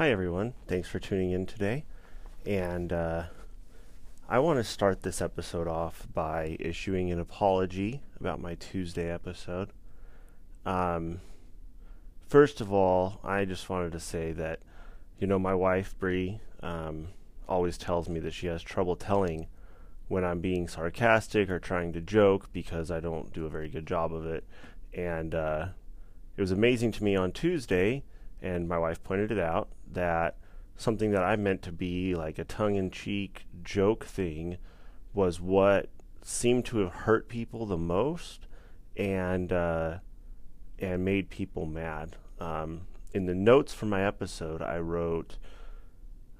Hi, everyone. Thanks for tuning in today. And uh, I want to start this episode off by issuing an apology about my Tuesday episode. Um, first of all, I just wanted to say that, you know, my wife, Bree, um, always tells me that she has trouble telling when I'm being sarcastic or trying to joke because I don't do a very good job of it. And uh, it was amazing to me on Tuesday, and my wife pointed it out, that something that I meant to be like a tongue in cheek joke thing was what seemed to have hurt people the most and uh, and made people mad. Um, in the notes for my episode, I wrote,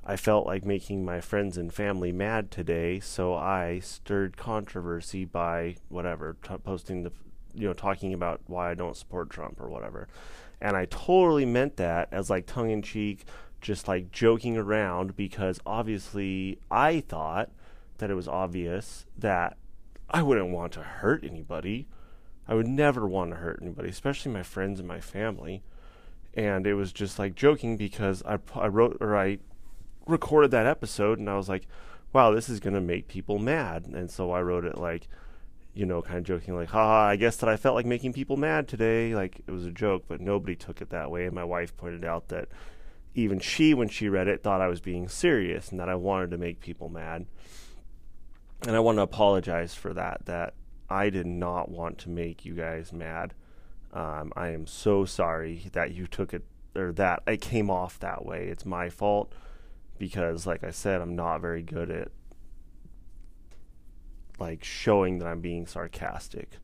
I felt like making my friends and family mad today, so I stirred controversy by whatever, t- posting the, you know, talking about why I don't support Trump or whatever. And I totally meant that as like tongue in cheek, just like joking around because obviously I thought that it was obvious that I wouldn't want to hurt anybody. I would never want to hurt anybody, especially my friends and my family. And it was just like joking because I, I wrote or I recorded that episode and I was like, wow, this is going to make people mad. And so I wrote it like, you know, kind of joking, like, ha, I guess that I felt like making people mad today. Like it was a joke, but nobody took it that way. And my wife pointed out that even she, when she read it, thought I was being serious and that I wanted to make people mad. And I want to apologize for that, that I did not want to make you guys mad. Um, I am so sorry that you took it, or that it came off that way. It's my fault because, like I said, I'm not very good at like showing that I'm being sarcastic.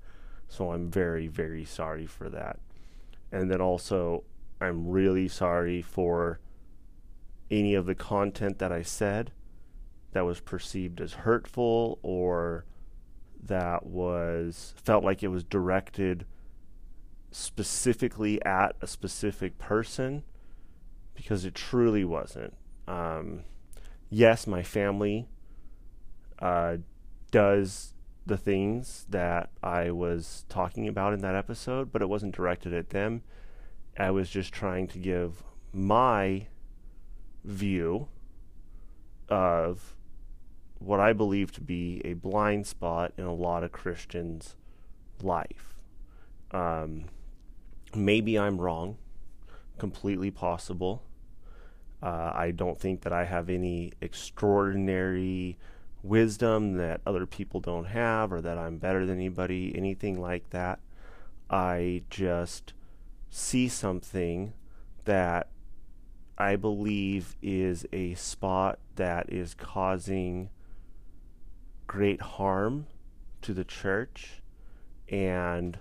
So I'm very, very sorry for that. And then also, I'm really sorry for any of the content that I said that was perceived as hurtful or that was felt like it was directed specifically at a specific person because it truly wasn't. Um, yes, my family uh, does the things that I was talking about in that episode, but it wasn't directed at them. I was just trying to give my view of what I believe to be a blind spot in a lot of Christians' life. Um, maybe I'm wrong, completely possible. Uh, I don't think that I have any extraordinary wisdom that other people don't have or that I'm better than anybody, anything like that. I just see something that I believe is a spot that is causing great harm to the church and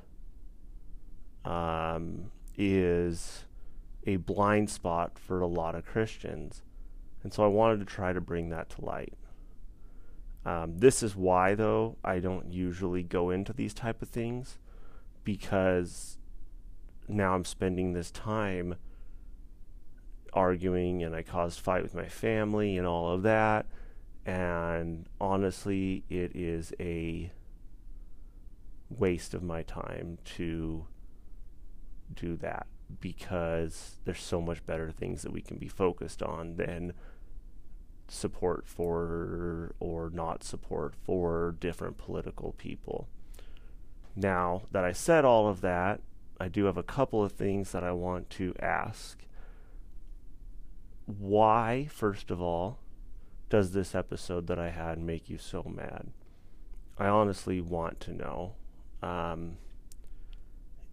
um, is a blind spot for a lot of Christians. And so I wanted to try to bring that to light. Um, this is why, though, I don't usually go into these type of things because now I'm spending this time arguing and I caused fight with my family and all of that. And honestly, it is a waste of my time to do that because there's so much better things that we can be focused on than support for or not support for different political people. Now that I said all of that, I do have a couple of things that I want to ask. Why, first of all, does this episode that I had make you so mad? I honestly want to know. Um,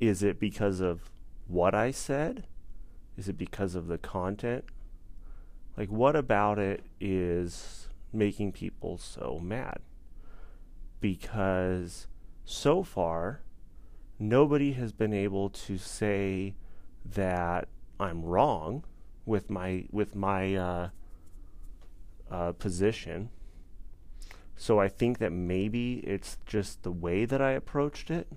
is it because of what I said? Is it because of the content? Like, what about it is making people so mad? Because so far, nobody has been able to say that I'm wrong with my with my uh, uh, position. So I think that maybe it's just the way that I approached it,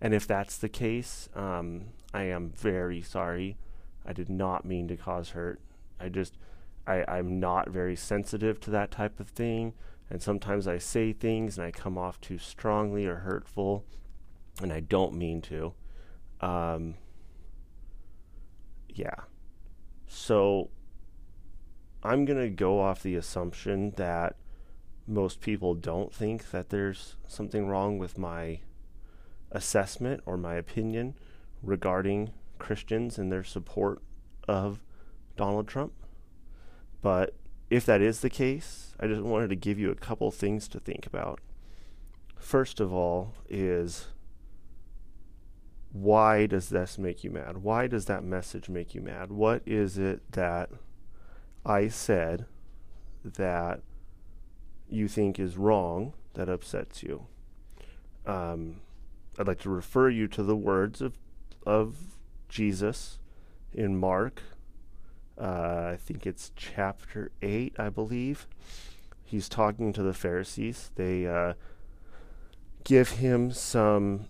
and if that's the case, um, I am very sorry. I did not mean to cause hurt. I just I, I'm not very sensitive to that type of thing, and sometimes I say things and I come off too strongly or hurtful, and I don't mean to. Um, yeah. So I'm going to go off the assumption that most people don't think that there's something wrong with my assessment or my opinion regarding Christians and their support of Donald Trump. But if that is the case, I just wanted to give you a couple things to think about. First of all, is why does this make you mad? Why does that message make you mad? What is it that I said that you think is wrong that upsets you? Um, I'd like to refer you to the words of of Jesus in Mark. Uh, I think it's chapter eight, I believe. He's talking to the Pharisees. They uh, give him some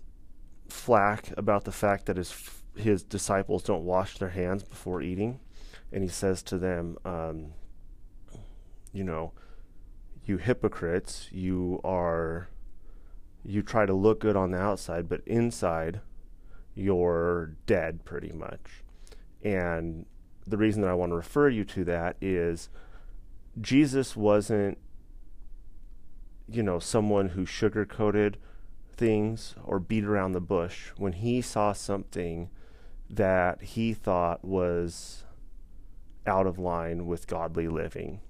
flack about the fact that his his disciples don't wash their hands before eating, and he says to them, um, "You know, you hypocrites, you are." You try to look good on the outside, but inside you're dead pretty much. And the reason that I want to refer you to that is Jesus wasn't, you know, someone who sugarcoated things or beat around the bush. When he saw something that he thought was out of line with godly living.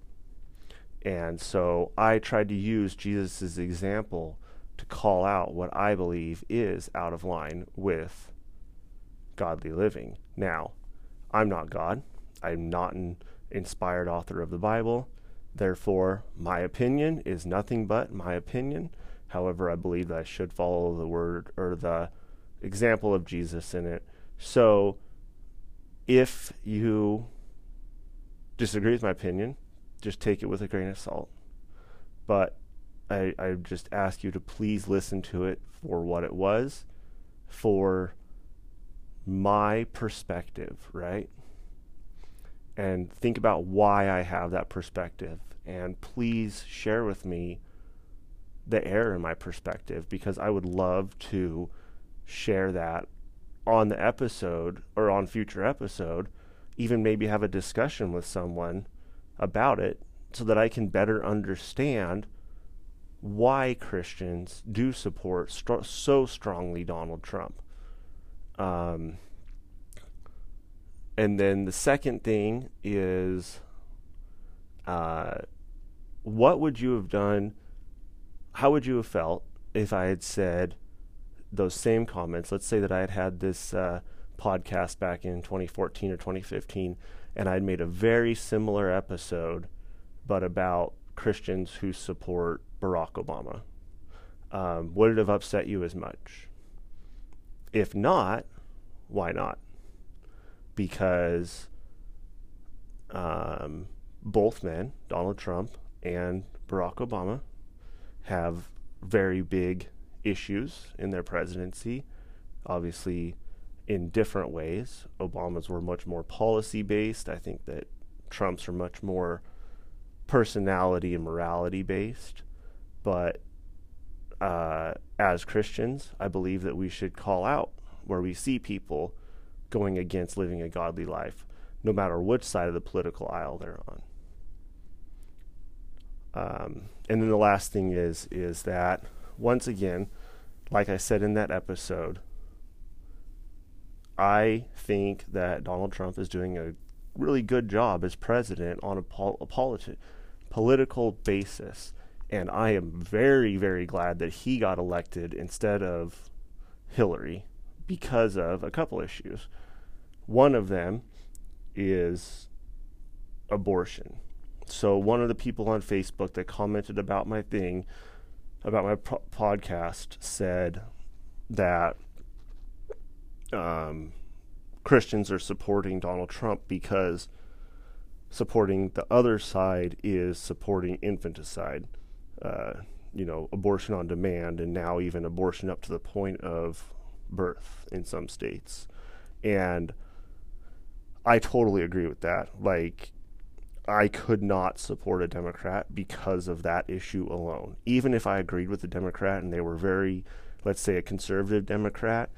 And so I tried to use Jesus' example to call out what I believe is out of line with godly living. Now, I'm not God. I'm not an inspired author of the Bible. Therefore, my opinion is nothing but my opinion. However, I believe that I should follow the word or the example of Jesus in it. So, if you disagree with my opinion, just take it with a grain of salt. But I, I just ask you to please listen to it for what it was, for my perspective, right? And think about why I have that perspective. And please share with me the error in my perspective because I would love to share that on the episode or on future episode, even maybe have a discussion with someone about it so that I can better understand why Christians do support so strongly Donald Trump. Um, and then the second thing is uh, what would you have done? How would you have felt if I had said those same comments? Let's say that I had had this uh, podcast back in 2014 or 2015, and I'd made a very similar episode, but about Christians who support Barack Obama. Um, would it have upset you as much? If not, why not? Because um, both men, Donald Trump and Barack Obama, have very big issues in their presidency. Obviously, in different ways. Obama's were much more policy based. I think that Trump's are much more personality and morality based. But uh, as Christians, I believe that we should call out where we see people going against living a godly life, no matter which side of the political aisle they're on. Um, and then the last thing is is that once again, like I said in that episode, I think that Donald Trump is doing a really good job as president on a, pol- a politi- political basis. And I am very, very glad that he got elected instead of Hillary because of a couple issues. One of them is abortion. So, one of the people on Facebook that commented about my thing, about my pro- podcast, said that um, Christians are supporting Donald Trump because supporting the other side is supporting infanticide uh, you know, abortion on demand, and now even abortion up to the point of birth in some states. And I totally agree with that. Like, I could not support a Democrat because of that issue alone. Even if I agreed with the Democrat and they were very, let's say, a conservative Democrat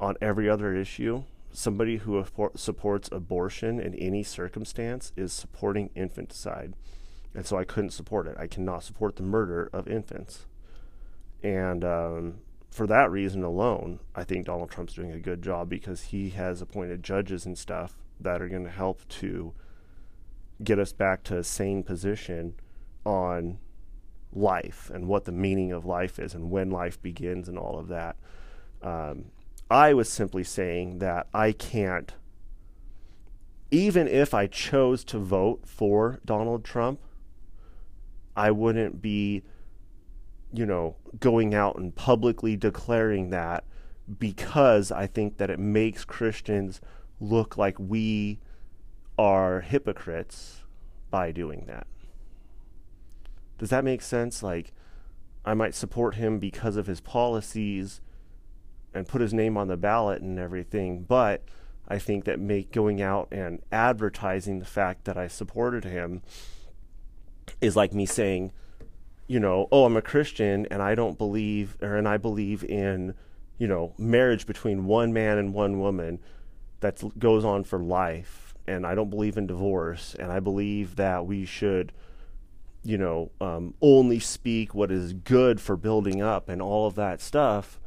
on every other issue, somebody who supports abortion in any circumstance is supporting infanticide. And so I couldn't support it. I cannot support the murder of infants. And um, for that reason alone, I think Donald Trump's doing a good job because he has appointed judges and stuff that are going to help to get us back to a sane position on life and what the meaning of life is and when life begins and all of that. Um, I was simply saying that I can't, even if I chose to vote for Donald Trump, I wouldn't be, you know, going out and publicly declaring that because I think that it makes Christians look like we are hypocrites by doing that. Does that make sense? Like, I might support him because of his policies and put his name on the ballot and everything, but I think that make going out and advertising the fact that I supported him is like me saying, you know, oh, I'm a Christian and I don't believe or and I believe in, you know, marriage between one man and one woman that goes on for life and I don't believe in divorce and I believe that we should you know, um, only speak what is good for building up and all of that stuff.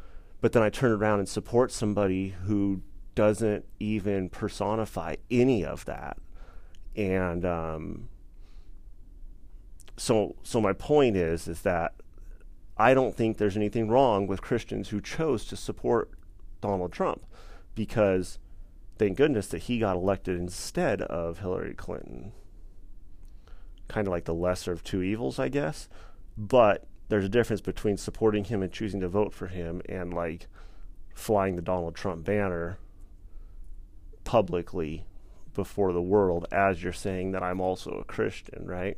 But then I turn around and support somebody who doesn't even personify any of that. And um, so, so my point is, is that I don't think there's anything wrong with Christians who chose to support Donald Trump, because thank goodness that he got elected instead of Hillary Clinton kind of like the lesser of two evils, I guess. But there's a difference between supporting him and choosing to vote for him and like flying the Donald Trump banner publicly before the world as you're saying that I'm also a Christian, right?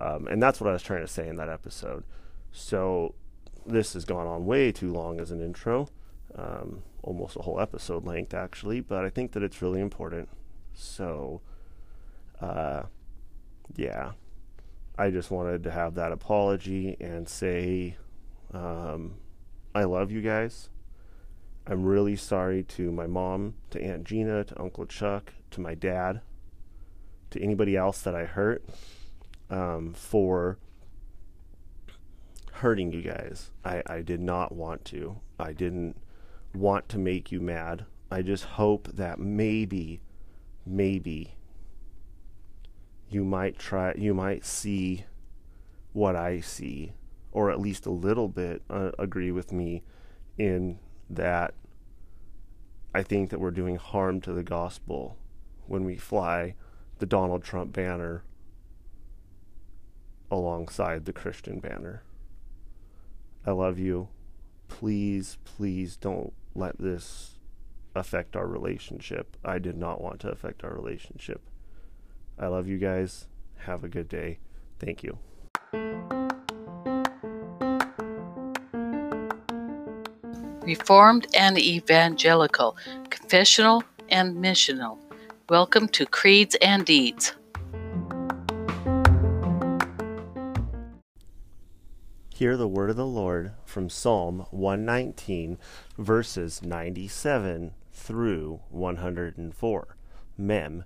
Um, and that's what I was trying to say in that episode. So this has gone on way too long as an intro, um, almost a whole episode length actually, but I think that it's really important. So, uh, yeah, I just wanted to have that apology and say um, I love you guys. I'm really sorry to my mom, to Aunt Gina, to Uncle Chuck, to my dad, to anybody else that I hurt um, for hurting you guys. I, I did not want to. I didn't want to make you mad. I just hope that maybe, maybe you might try you might see what I see or at least a little bit uh, agree with me in that I think that we're doing harm to the gospel when we fly the Donald Trump banner alongside the Christian banner. I love you. Please, please don't let this affect our relationship. I did not want to affect our relationship. I love you guys. Have a good day. Thank you. Reformed and Evangelical, Confessional and Missional. Welcome to Creeds and Deeds. Hear the word of the Lord from Psalm 119, verses 97 through 104. Mem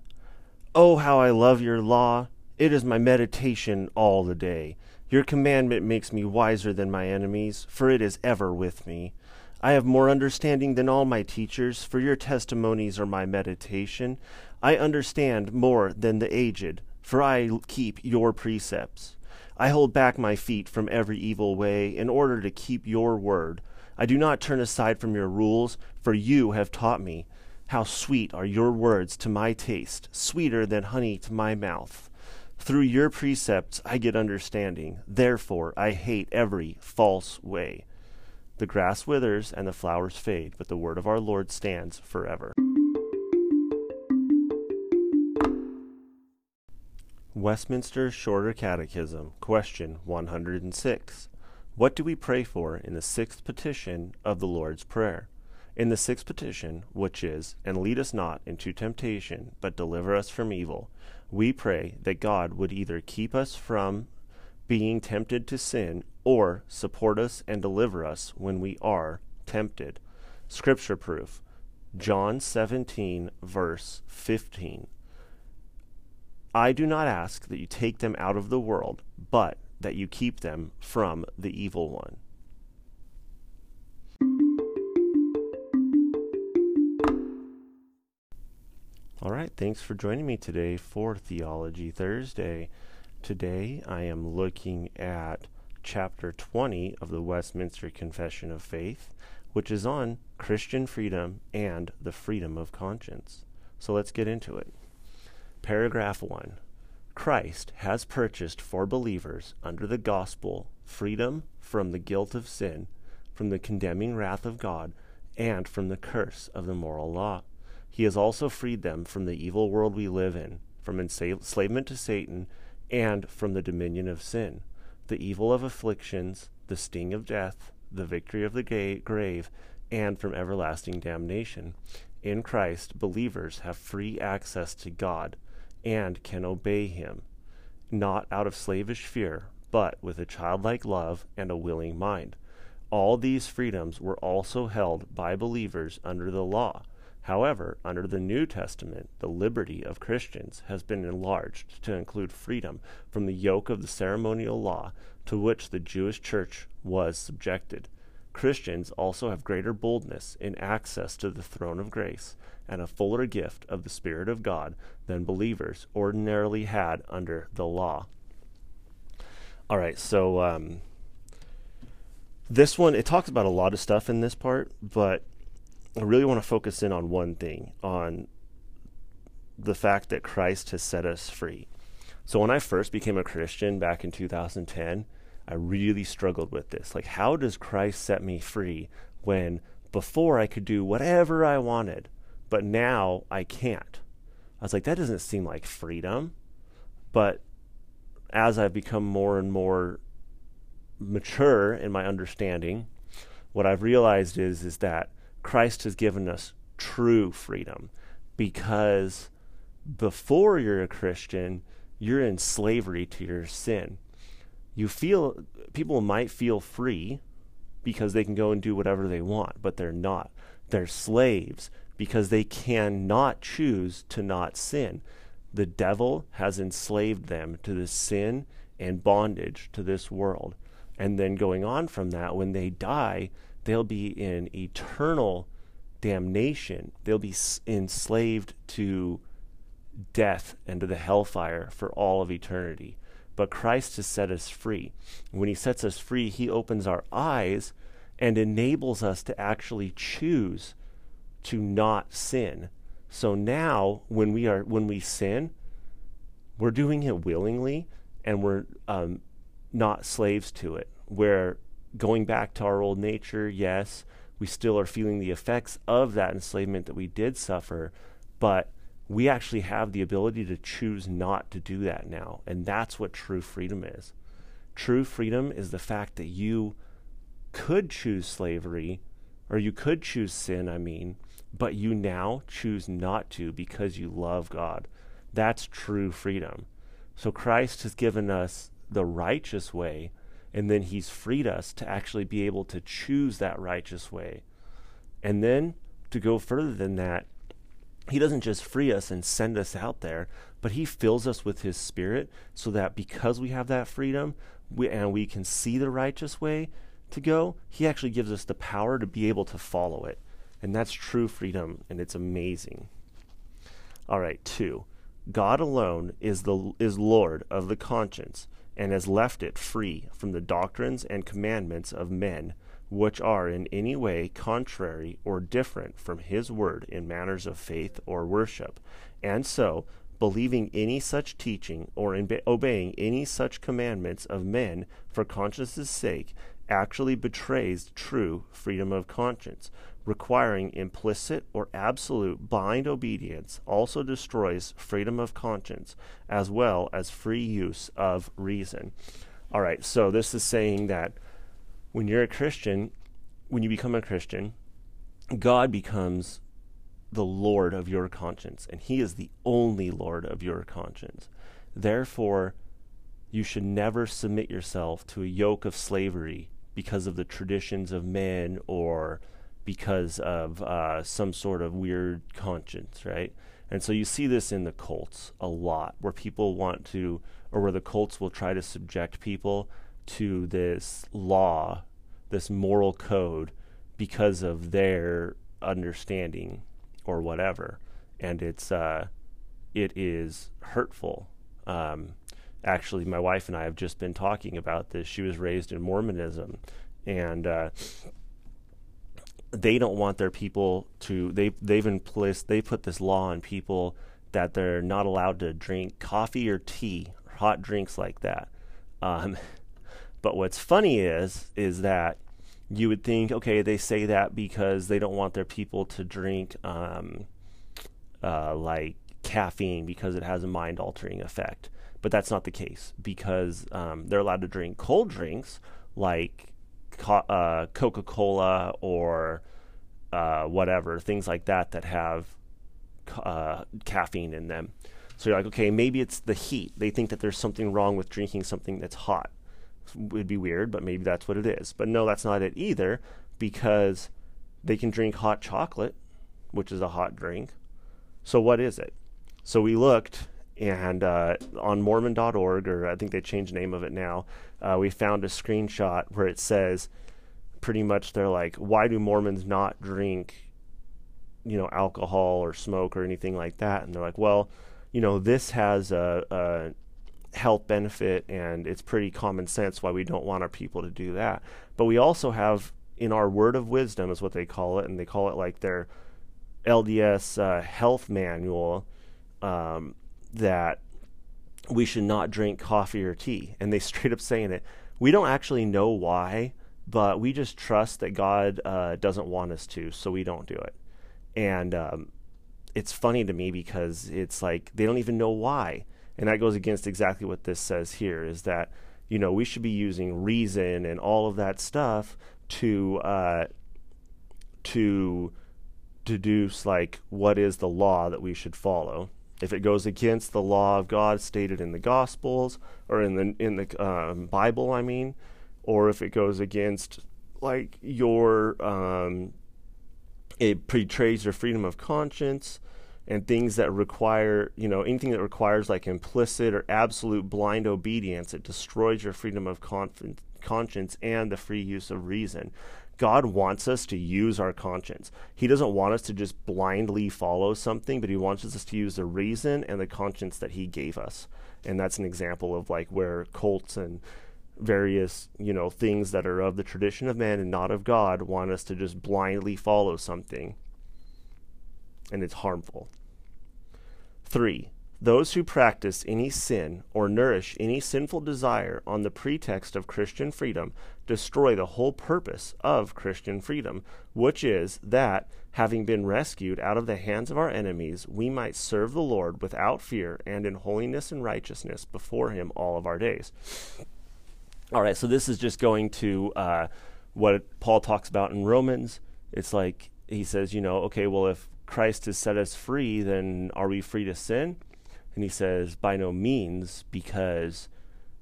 Oh, how I love your law! It is my meditation all the day. Your commandment makes me wiser than my enemies, for it is ever with me. I have more understanding than all my teachers, for your testimonies are my meditation. I understand more than the aged, for I keep your precepts. I hold back my feet from every evil way in order to keep your word. I do not turn aside from your rules, for you have taught me. How sweet are your words to my taste, sweeter than honey to my mouth. Through your precepts I get understanding, therefore I hate every false way. The grass withers and the flowers fade, but the word of our Lord stands forever. Westminster Shorter Catechism, question 106. What do we pray for in the sixth petition of the Lord's Prayer? In the sixth petition, which is, And lead us not into temptation, but deliver us from evil, we pray that God would either keep us from being tempted to sin or support us and deliver us when we are tempted. Scripture proof. John 17, verse 15. I do not ask that you take them out of the world, but that you keep them from the evil one. All right, thanks for joining me today for Theology Thursday. Today I am looking at chapter 20 of the Westminster Confession of Faith, which is on Christian freedom and the freedom of conscience. So let's get into it. Paragraph 1 Christ has purchased for believers under the gospel freedom from the guilt of sin, from the condemning wrath of God, and from the curse of the moral law. He has also freed them from the evil world we live in, from enslavement to Satan, and from the dominion of sin the evil of afflictions, the sting of death, the victory of the ga- grave, and from everlasting damnation. In Christ, believers have free access to God and can obey Him, not out of slavish fear, but with a childlike love and a willing mind. All these freedoms were also held by believers under the law However, under the New Testament, the liberty of Christians has been enlarged to include freedom from the yoke of the ceremonial law to which the Jewish church was subjected. Christians also have greater boldness in access to the throne of grace and a fuller gift of the Spirit of God than believers ordinarily had under the law. All right, so um, this one, it talks about a lot of stuff in this part, but I really want to focus in on one thing on the fact that Christ has set us free. So when I first became a Christian back in 2010, I really struggled with this. Like, how does Christ set me free when before I could do whatever I wanted, but now I can't? I was like, that doesn't seem like freedom. But as I've become more and more mature in my understanding, what I've realized is is that Christ has given us true freedom because before you're a Christian, you're in slavery to your sin. You feel people might feel free because they can go and do whatever they want, but they're not. They're slaves because they cannot choose to not sin. The devil has enslaved them to the sin and bondage to this world. And then going on from that, when they die, they'll be in eternal damnation. They'll be enslaved to death and to the hellfire for all of eternity. But Christ has set us free. When he sets us free, he opens our eyes and enables us to actually choose to not sin. So now when we are when we sin, we're doing it willingly and we're um, not slaves to it. We're going back to our old nature, yes, we still are feeling the effects of that enslavement that we did suffer, but we actually have the ability to choose not to do that now. And that's what true freedom is. True freedom is the fact that you could choose slavery, or you could choose sin, I mean, but you now choose not to because you love God. That's true freedom. So Christ has given us the righteous way and then he's freed us to actually be able to choose that righteous way. And then to go further than that, he doesn't just free us and send us out there, but he fills us with his spirit so that because we have that freedom we, and we can see the righteous way to go, he actually gives us the power to be able to follow it. And that's true freedom, and it's amazing. All right, two. God alone is the is Lord of the conscience and has left it free from the doctrines and commandments of men, which are in any way contrary or different from his word in matters of faith or worship. And so, believing any such teaching or in obeying any such commandments of men for conscience' sake actually betrays true freedom of conscience, requiring implicit or absolute blind obedience also destroys freedom of conscience as well as free use of reason. All right, so this is saying that when you're a Christian, when you become a Christian, God becomes the Lord of your conscience, and He is the only Lord of your conscience. Therefore, you should never submit yourself to a yoke of slavery because of the traditions of men or because of uh, some sort of weird conscience, right? And so you see this in the cults a lot, where people want to, or where the cults will try to subject people to this law, this moral code, because of their understanding or whatever. And it's, uh, it is hurtful. Um, actually, my wife and I have just been talking about this. She was raised in Mormonism, and uh, they don't want their people to they they've in they put this law on people that they're not allowed to drink coffee or tea hot drinks like that um, but what's funny is is that you would think okay they say that because they don't want their people to drink um, uh, like caffeine because it has a mind altering effect but that's not the case because um, they're allowed to drink cold drinks like co- uh, Coca Cola or uh, whatever, things like that that have uh, caffeine in them. So you're like, okay, maybe it's the heat. They think that there's something wrong with drinking something that's hot. Would be weird, but maybe that's what it is. But no, that's not it either because they can drink hot chocolate, which is a hot drink. So what is it? So we looked and uh, on Mormon.org, or I think they changed the name of it now, uh, we found a screenshot where it says pretty much they're like, why do Mormons not drink, you know, alcohol or smoke or anything like that? And they're like, well, you know, this has a, a health benefit and it's pretty common sense why we don't want our people to do that. But we also have in our word of wisdom is what they call it, and they call it like their LDS uh, health manual. Um, that we should not drink coffee or tea. And they straight up saying it. We don't actually know why, but we just trust that God uh, doesn't want us to, so we don't do it. And um, it's funny to me because it's like they don't even know why. And that goes against exactly what this says here is that, you know, we should be using reason and all of that stuff to, uh, to deduce like what is the law that we should follow. If it goes against the law of God stated in the Gospels or in the in the um, Bible, I mean, or if it goes against like your um, it betrays your freedom of conscience and things that require you know anything that requires like implicit or absolute blind obedience it destroys your freedom of conf- conscience and the free use of reason God wants us to use our conscience. He doesn't want us to just blindly follow something, but He wants us to use the reason and the conscience that He gave us. And that's an example of like where cults and various, you know, things that are of the tradition of man and not of God want us to just blindly follow something. And it's harmful. Three, those who practice any sin or nourish any sinful desire on the pretext of Christian freedom destroy the whole purpose of Christian freedom, which is that, having been rescued out of the hands of our enemies, we might serve the Lord without fear and in holiness and righteousness before Him all of our days. All right, so this is just going to uh, what Paul talks about in Romans. It's like he says, you know, okay, well, if Christ has set us free, then are we free to sin? And he says, by no means, because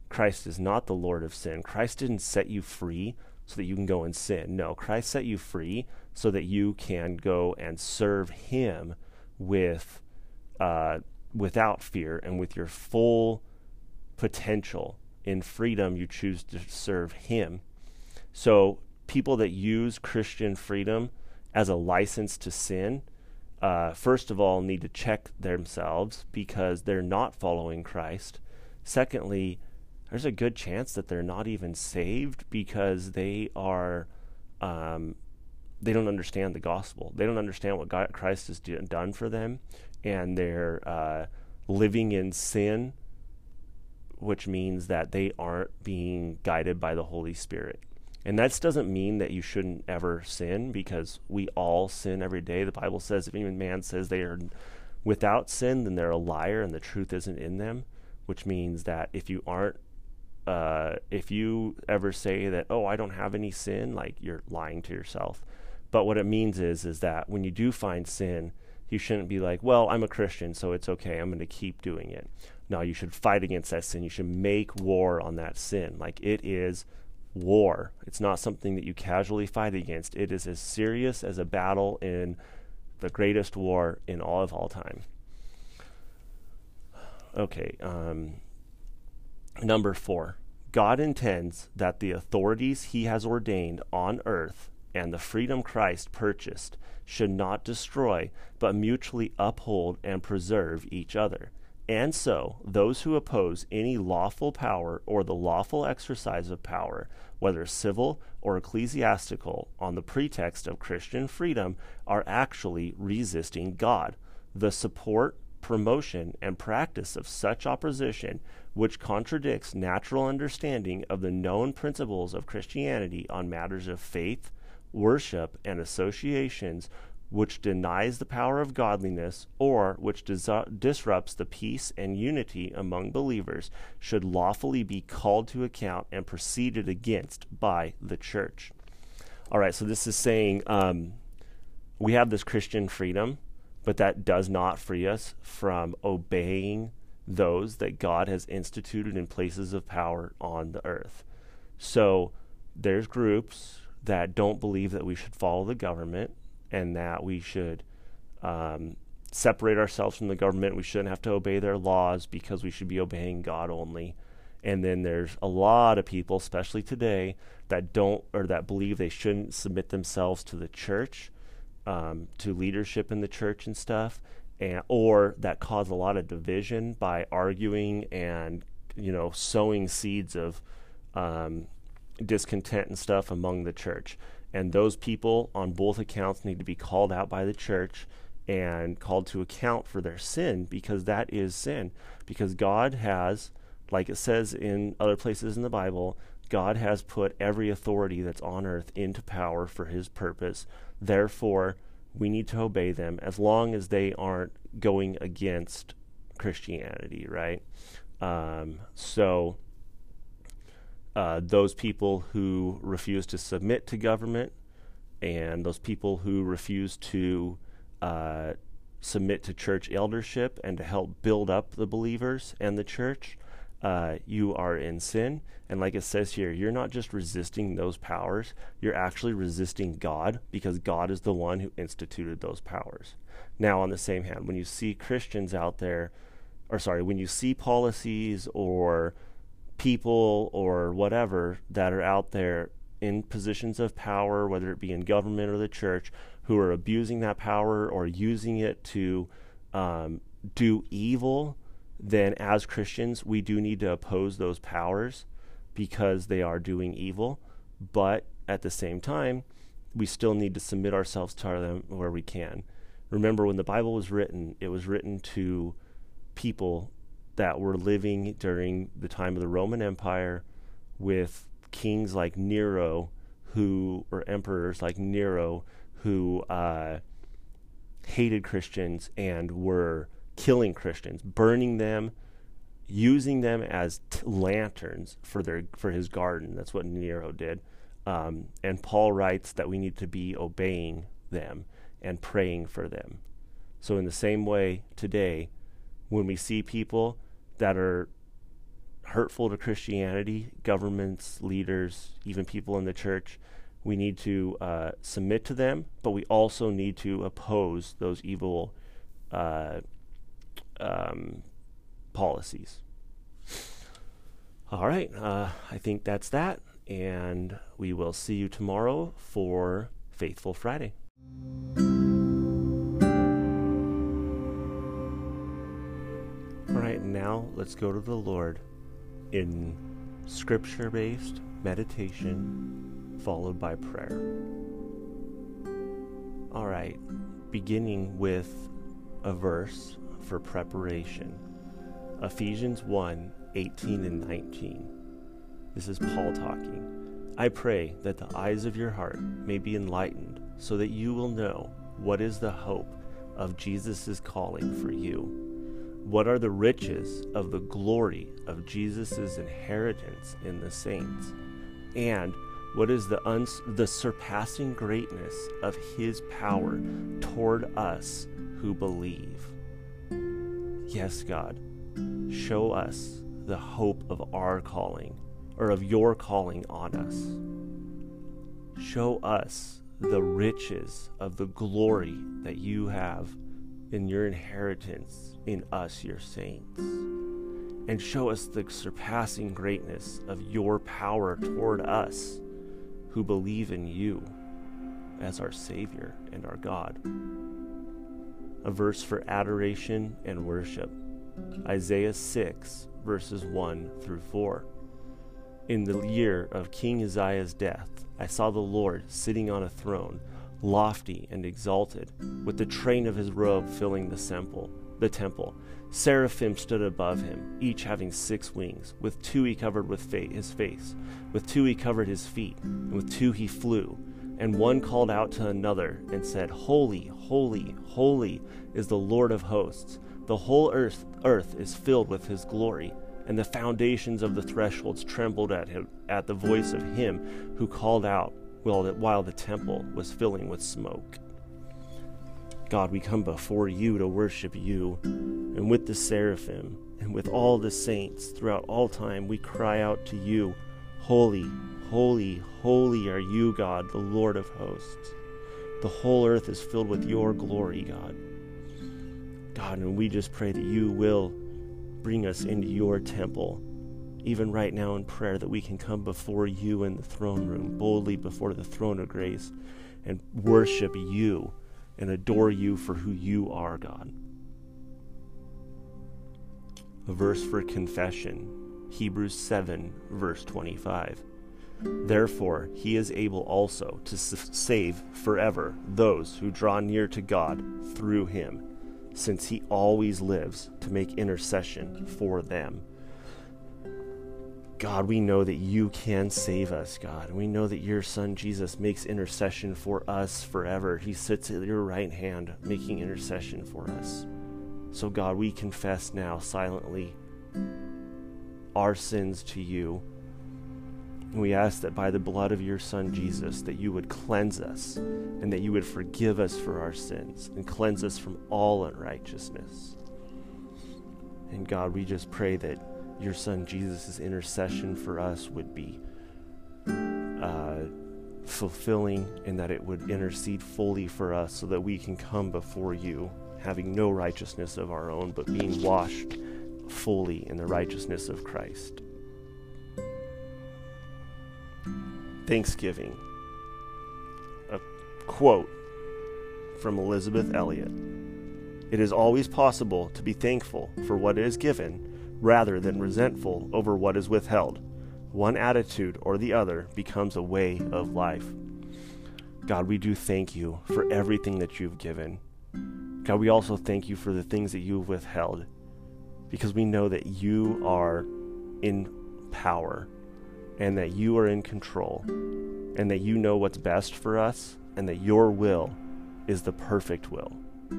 Christ is not the Lord of sin. Christ didn't set you free so that you can go and sin. No, Christ set you free so that you can go and serve Him with, uh, without fear and with your full potential. In freedom, you choose to serve Him. So, people that use Christian freedom as a license to sin uh, first of all, need to check themselves because they're not following Christ. Secondly, there's a good chance that they're not even saved because they are, um, they don't understand the gospel. They don't understand what God, Christ has do, done for them, and they're uh, living in sin, which means that they aren't being guided by the Holy Spirit. And that doesn't mean that you shouldn't ever sin because we all sin every day. The Bible says if any man says they are without sin, then they're a liar and the truth isn't in them, which means that if you aren't uh, if you ever say that, oh, I don't have any sin, like you're lying to yourself. But what it means is, is that when you do find sin, you shouldn't be like, well, I'm a Christian, so it's okay. I'm going to keep doing it. No, you should fight against that sin. You should make war on that sin. Like it is war. It's not something that you casually fight against. It is as serious as a battle in the greatest war in all of all time. Okay, um, number four. God intends that the authorities he has ordained on earth and the freedom Christ purchased should not destroy, but mutually uphold and preserve each other. And so, those who oppose any lawful power or the lawful exercise of power, whether civil or ecclesiastical, on the pretext of Christian freedom, are actually resisting God. The support, promotion, and practice of such opposition, which contradicts natural understanding of the known principles of Christianity on matters of faith, worship, and associations, which denies the power of godliness or which dis- disrupts the peace and unity among believers should lawfully be called to account and proceeded against by the church. All right, so this is saying um, we have this Christian freedom, but that does not free us from obeying those that God has instituted in places of power on the earth. So there's groups that don't believe that we should follow the government and that we should um, separate ourselves from the government. We shouldn't have to obey their laws because we should be obeying God only. And then there's a lot of people, especially today, that don't or that believe they shouldn't submit themselves to the church, um, to leadership in the church and stuff, and or that cause a lot of division by arguing and you know sowing seeds of um, discontent and stuff among the church. And those people on both accounts need to be called out by the church and called to account for their sin because that is sin. Because God has, like it says in other places in the Bible, God has put every authority that's on earth into power for his purpose. Therefore, we need to obey them as long as they aren't going against Christianity, right? Um, so, uh, those people who refuse to submit to government and those people who refuse to uh, submit to church eldership and to help build up the believers and the church, uh, you are in sin. And like it says here, you're not just resisting those powers, you're actually resisting God because God is the one who instituted those powers. Now, on the same hand, when you see Christians out there, or sorry, when you see policies or people or whatever that are out there in positions of power, whether it be in government or the church, who are abusing that power or using it to um, do evil, then as Christians, we do need to oppose those powers because they are doing evil. But at the same time, we still need to submit ourselves to them where we can. Remember, when the Bible was written, it was written to people that were living during the time of the Roman Empire with kings like Nero, who, or emperors like Nero, who uh, hated Christians and were killing Christians, burning them, using them as t- lanterns for their for his garden. That's what Nero did. Um, and Paul writes that we need to be obeying them and praying for them. So in the same way today, when we see people that are hurtful to Christianity, governments, leaders, even people in the church, we need to uh, submit to them, but we also need to oppose those evil uh, um, policies. All right, uh, I think that's that, and we will see you tomorrow for Faithful Friday. Now let's go to the Lord in scripture based meditation followed by prayer. All right, beginning with a verse for preparation Ephesians 1 18 and 19. This is Paul talking. I pray that the eyes of your heart may be enlightened, so that you will know what is the hope of Jesus' calling for you what are the riches of the glory of Jesus' inheritance in the saints? And what is the, uns- the surpassing greatness of his power toward us who believe? Yes, God, show us the hope of our calling or of your calling on us. Show us the riches of the glory that you have in your inheritance in us, your saints. And show us the surpassing greatness of your power toward us who believe in you as our Savior and our God. A verse for adoration and worship Isaiah 6, verses 1 through 4. In the year of King Uzziah's death, I saw the Lord sitting on a throne, lofty and exalted, with the train of his robe filling the temple. The temple. Seraphim stood above him, each having six wings. With two he covered with fa- his face, with two he covered his feet, and with two he flew. And one called out to another and said, Holy, holy, holy is the Lord of hosts. The whole earth, earth is filled with his glory and the foundations of the thresholds trembled at him at the voice of him who called out while the, while the temple was filling with smoke. God, we come before you to worship you, and with the seraphim and with all the saints throughout all time, we cry out to you, Holy, holy, holy are you, God, the Lord of hosts. The whole earth is filled with your glory, God. God, and we just pray that you will bring us into your temple, even right now in prayer, that we can come before you in the throne room, boldly before the throne of grace, and worship you and adore you for who you are, God. A verse for confession Hebrews 7, verse 25. Therefore, he is able also to save forever those who draw near to God through him since he always lives to make intercession for them. God, we know that you can save us, God. We know that your son Jesus makes intercession for us forever. He sits at your right hand making intercession for us. So, God, we confess now silently our sins to you we ask that by the blood of your Son Jesus, that you would cleanse us and that you would forgive us for our sins and cleanse us from all unrighteousness. And God, we just pray that your Son Jesus' intercession for us would be uh, fulfilling and that it would intercede fully for us so that we can come before you having no righteousness of our own, but being washed fully in the righteousness of Christ. Thanksgiving. A quote from Elisabeth Elliot It is always possible to be thankful for what is given rather than resentful over what is withheld. One attitude or the other becomes a way of life. God, we do thank you for everything that you've given. God, we also thank you for the things that you've withheld because we know that you are in power and that you are in control, and that you know what's best for us, and that your will is the perfect will.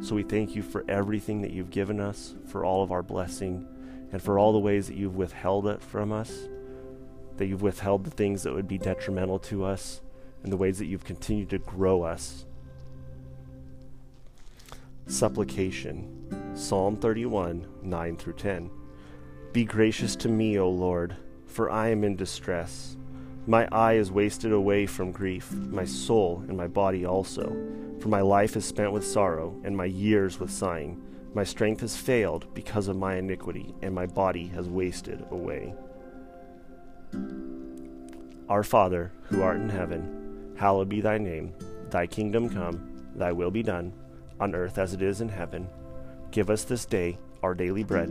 So we thank you for everything that you've given us, for all of our blessing, and for all the ways that you've withheld it from us, that you've withheld the things that would be detrimental to us, and the ways that you've continued to grow us. Supplication Psalm 31 9 through 10. Be gracious to me, O Lord for I am in distress. My eye is wasted away from grief, my soul and my body also. For my life is spent with sorrow, and my years with sighing. My strength has failed because of my iniquity, and my body has wasted away. Our Father, who art in heaven, hallowed be thy name. Thy kingdom come, thy will be done, on earth as it is in heaven. Give us this day our daily bread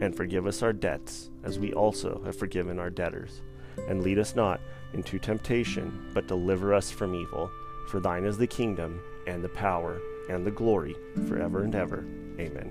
and forgive us our debts, as we also have forgiven our debtors. And lead us not into temptation, but deliver us from evil. For thine is the kingdom, and the power, and the glory, forever and ever. Amen.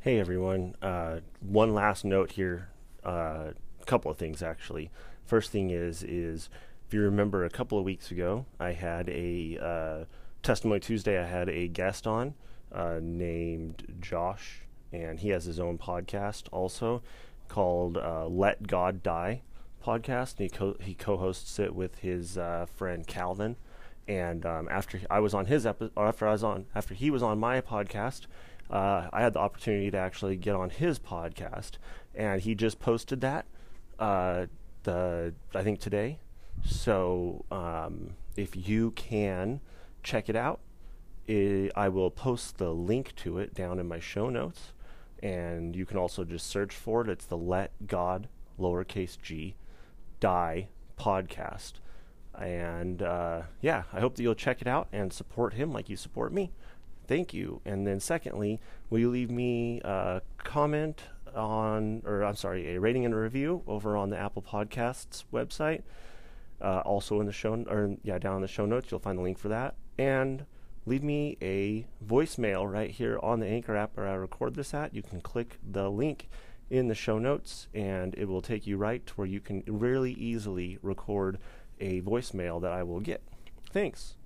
Hey everyone, uh, one last note here. A uh, couple of things actually. First thing is is if you remember a couple of weeks ago, I had a uh, Testimony Tuesday, I had a guest on uh, named Josh, and he has his own podcast also called uh, Let God Die podcast. And he, co- he co hosts it with his uh, friend Calvin. And um, after I was on his or after I was on, after he was on my podcast, uh, I had the opportunity to actually get on his podcast, and he just posted that uh, the I think today. So um, if you can check it out, it, I will post the link to it down in my show notes, and you can also just search for it. It's the Let God lowercase G Die podcast. And uh, yeah, I hope that you'll check it out and support him like you support me. Thank you. And then, secondly, will you leave me a comment on, or I'm sorry, a rating and a review over on the Apple Podcasts website? Uh, also in the show, or yeah, down in the show notes, you'll find the link for that. And leave me a voicemail right here on the Anchor app where I record this at. You can click the link in the show notes, and it will take you right to where you can really easily record a voicemail that I will get. Thanks.